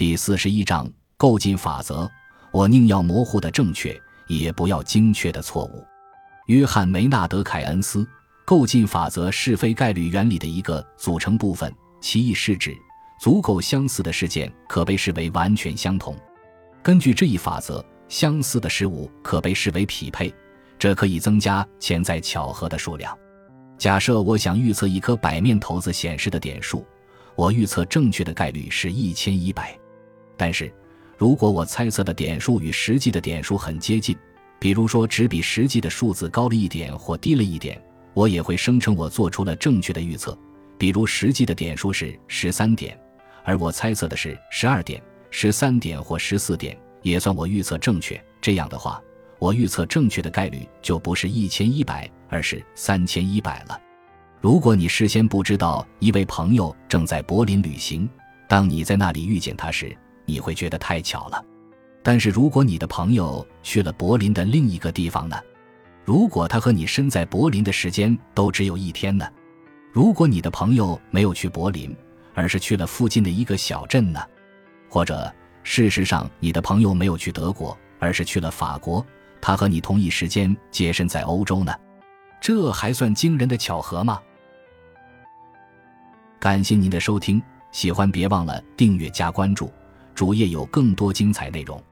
第四十一章构进法则。我宁要模糊的正确，也不要精确的错误。约翰·梅纳德·凯恩斯构进法则是非概率原理的一个组成部分，其意是指足够相似的事件可被视为完全相同。根据这一法则，相似的事物可被视为匹配，这可以增加潜在巧合的数量。假设我想预测一颗百面骰子显示的点数，我预测正确的概率是一千一百。但是，如果我猜测的点数与实际的点数很接近，比如说只比实际的数字高了一点或低了一点，我也会声称我做出了正确的预测。比如实际的点数是十三点，而我猜测的是十二点、十三点或十四点，也算我预测正确。这样的话。我预测正确的概率就不是一千一百，而是三千一百了。如果你事先不知道一位朋友正在柏林旅行，当你在那里遇见他时，你会觉得太巧了。但是如果你的朋友去了柏林的另一个地方呢？如果他和你身在柏林的时间都只有一天呢？如果你的朋友没有去柏林，而是去了附近的一个小镇呢？或者事实上你的朋友没有去德国，而是去了法国？他和你同一时间接身在欧洲呢，这还算惊人的巧合吗？感谢您的收听，喜欢别忘了订阅加关注，主页有更多精彩内容。